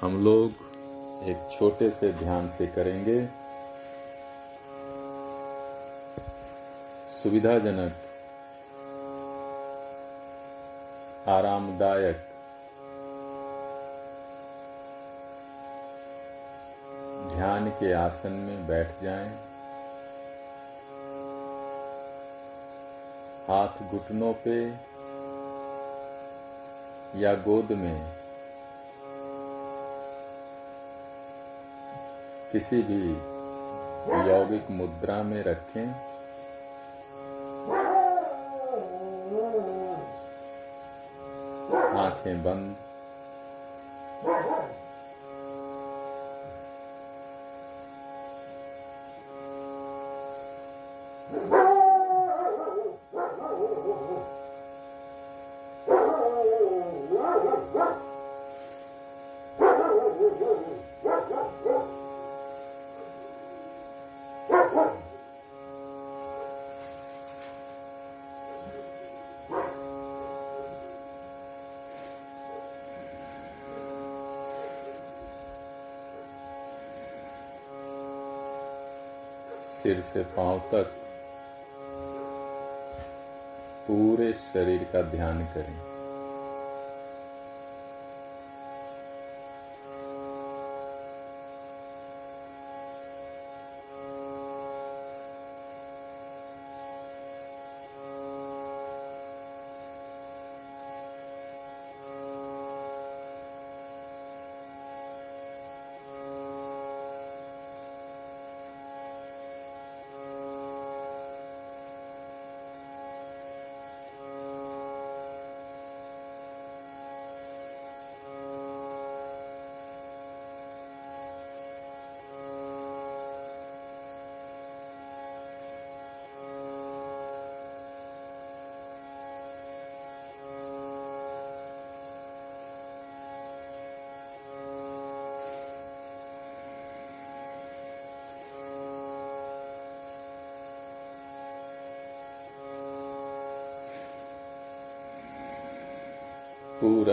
हम लोग एक छोटे से ध्यान से करेंगे। सुविधाजनक आरामदायक ध्यान के आसन में बैठ जाएँ, हाथ घुटनों पे या गोद में किसी भी यौगिक मुद्रा में रखें। आँखें बंद। सिर से पाँव तक पूरे शरीर का ध्यान करें।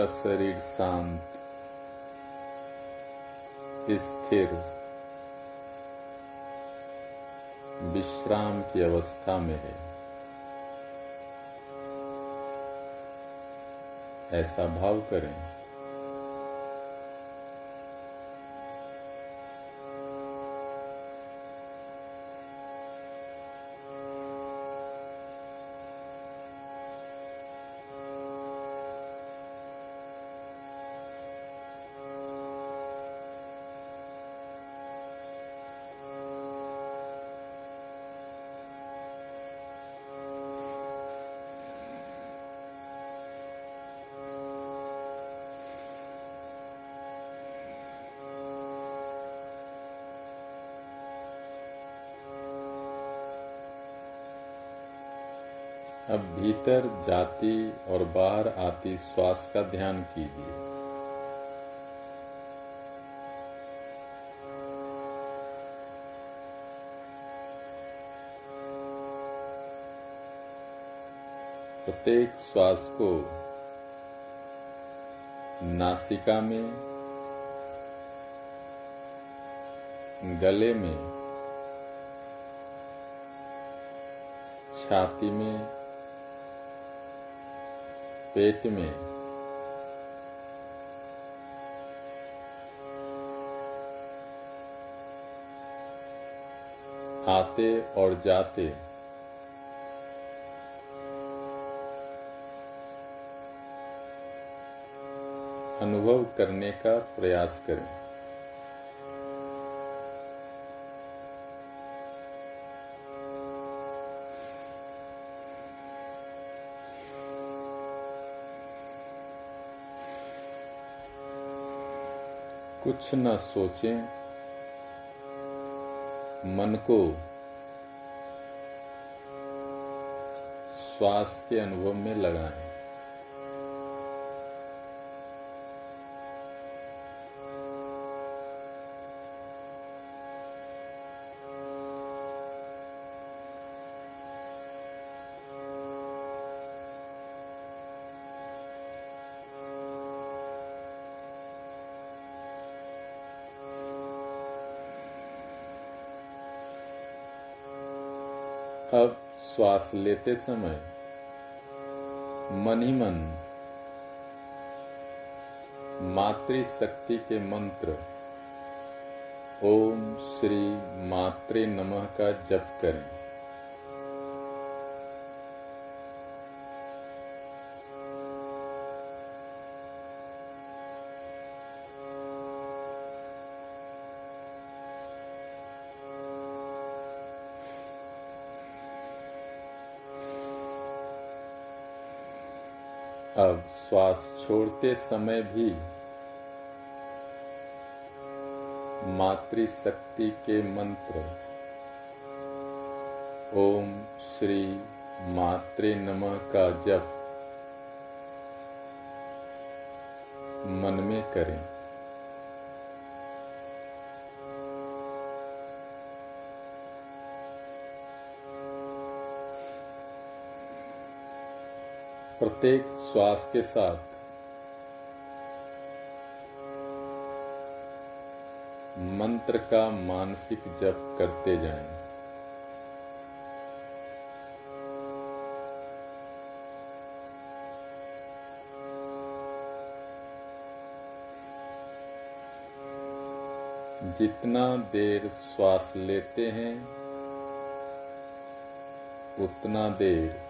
शरीर शांत स्थिर विश्राम की अवस्था में है। ऐसा भाव करें। भीतर जाती और बाहर आती श्वास का ध्यान कीजिए। प्रत्येक श्वास को नासिका में, गले में, छाती में पेट में आते और जाते अनुभव करने का प्रयास करें। कुछ न सोचें मन को श्वास के अनुभव में लगाएँ। अब श्वास लेते समय मन ही मन मातृशक्ति के मंत्र ओम श्री मातृ नमः का जप करें। श्वास छोड़ते समय भी मातृशक्ति के मंत्र, ओम श्री मातृ नमः का जप मन में करें। प्रत्येक श्वास के साथ मंत्र का मानसिक जप करते जाएँ। जितना देर श्वास लेते हैं, उतना देर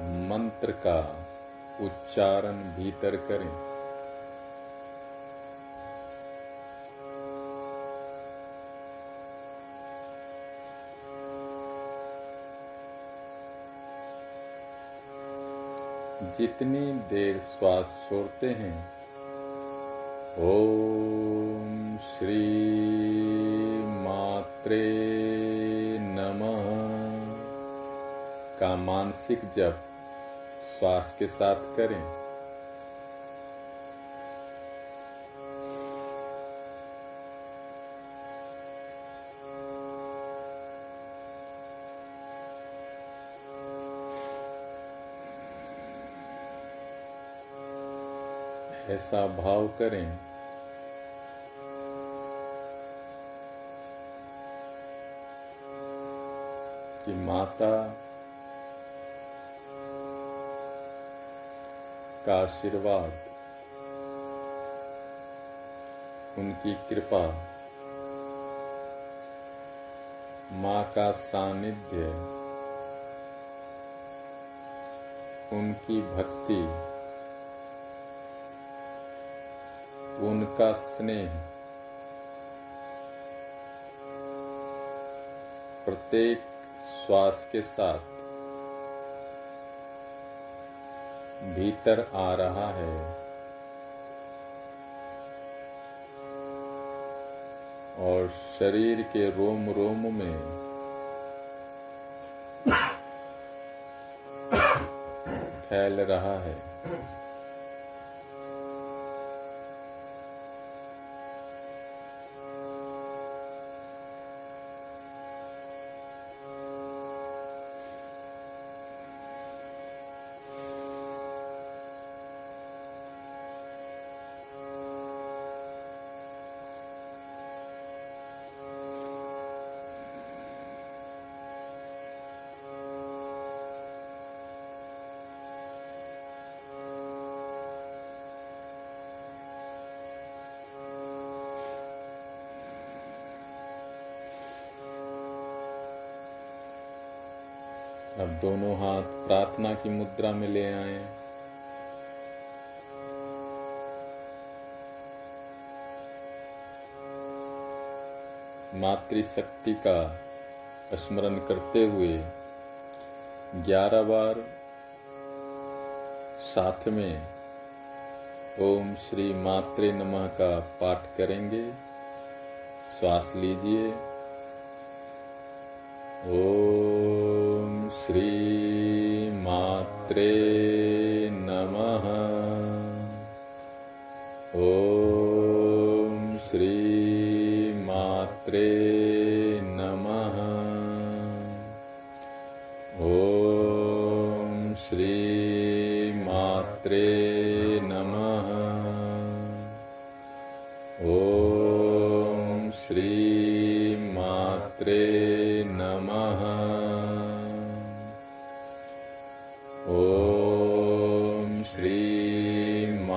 मंत्र का उच्चारण भीतर करें। जितनी देर श्वास छोड़ते हैं, ओम श्री मात्रे नमः। का मानसिक जप श्वास के साथ करें। ऐसा भाव करें। कि माता का आशीर्वाद। उनकी कृपा। माँ का सानिध्य। उनकी भक्ति। उनका स्नेह। प्रत्येक श्वास के साथ। भीतर आ रहा है। और शरीर के रोम रोम में फैल रहा है। अब दोनों हाथ प्रार्थना की मुद्रा में ले आए मातृशक्ति का स्मरण करते हुए ग्यारह बार साथ में ओम श्री मातृ नमः का पाठ करेंगे। श्वास लीजिए। ओम मात्रे ॐ श्रीमात्रे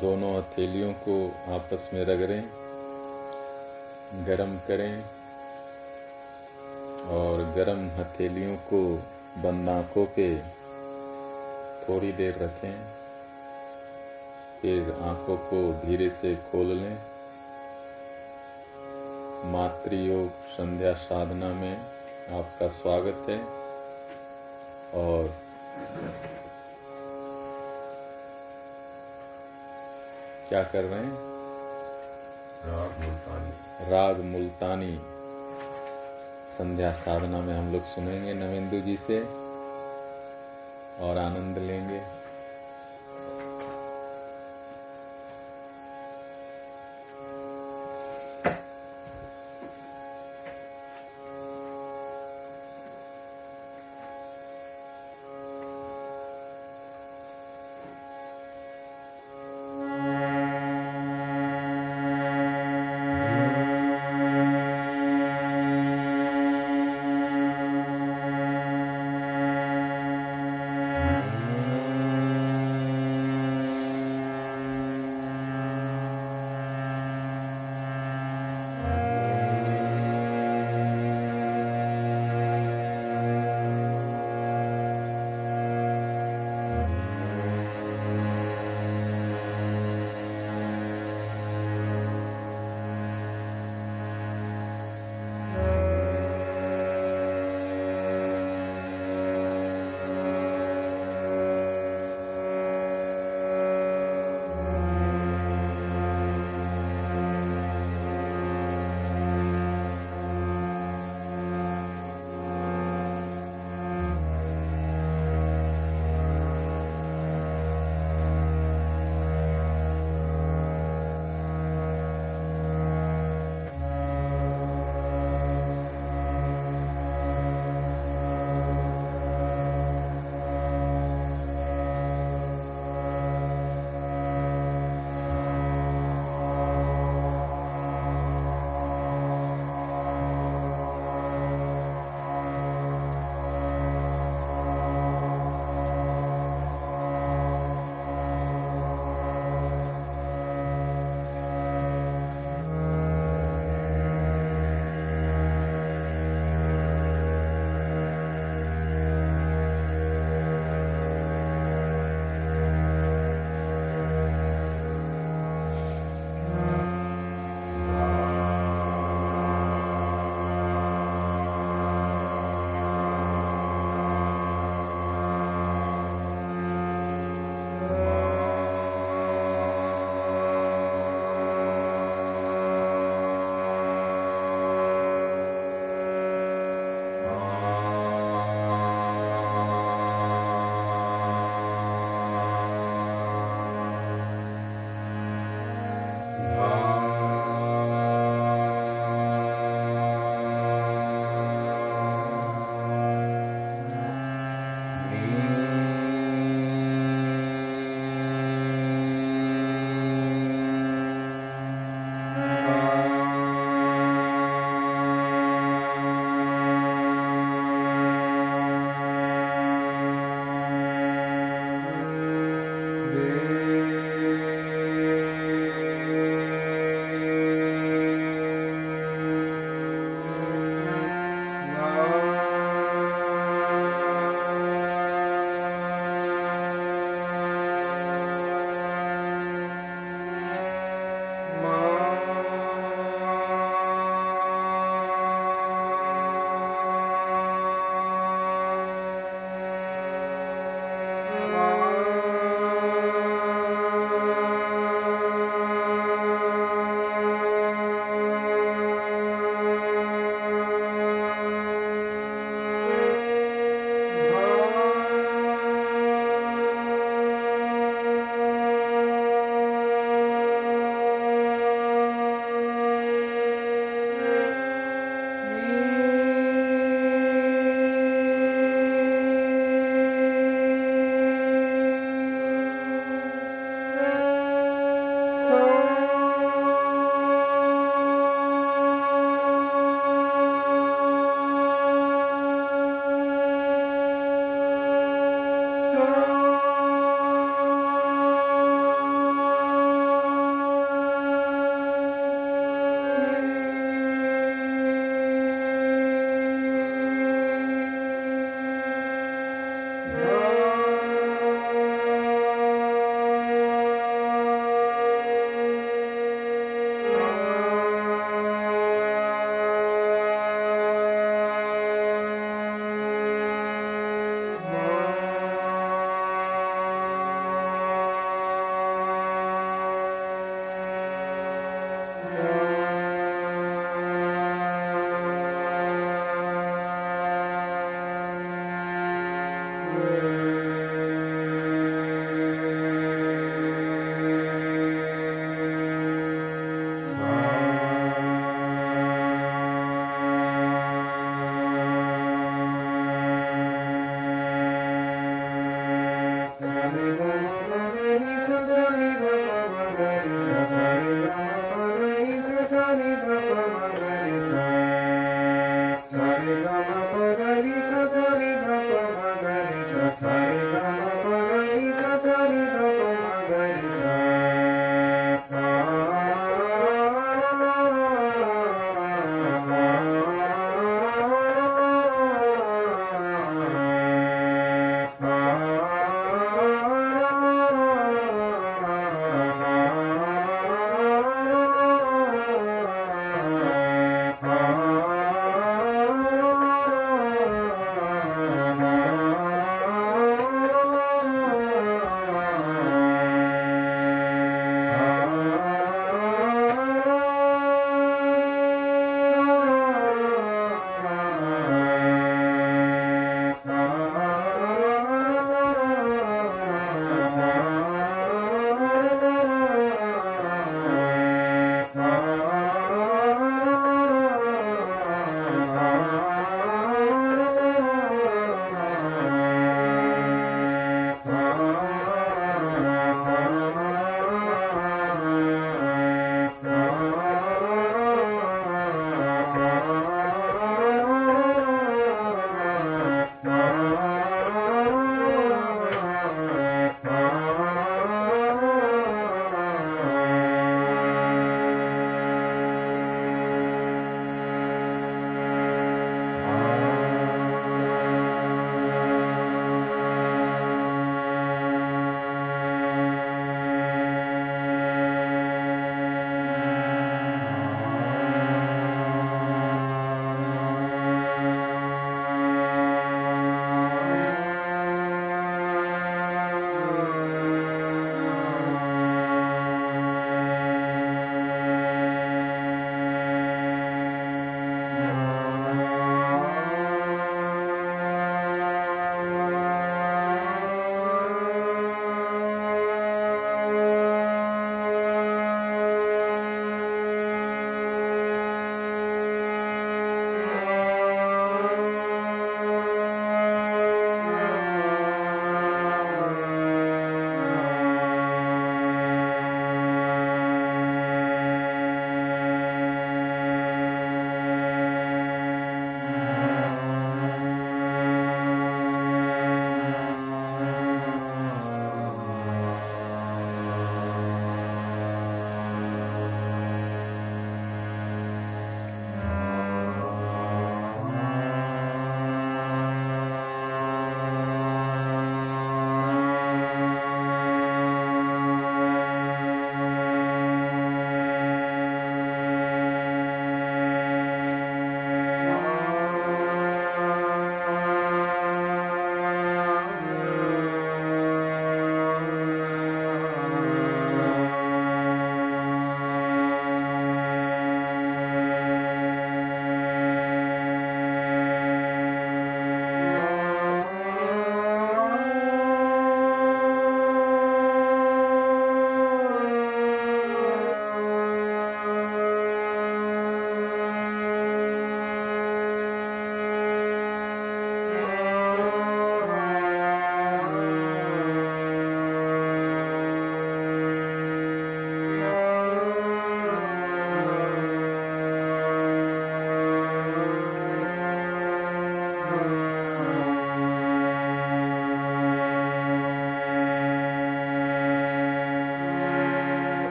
दोनों हथेलियों को आपस में रगड़ें, गरम करें और गरम हथेलियों को बंद आँखों पे थोड़ी देर रखें। फिर आँखों को धीरे से खोल लें। मातृयोग संध्या साधना में आपका स्वागत है। और क्या कर रहे हैं? राग मुल्तानी। राग मुल्तानी संध्या साधना में हम लोग सुनेंगे नवेंदु जी से और आनंद लेंगे।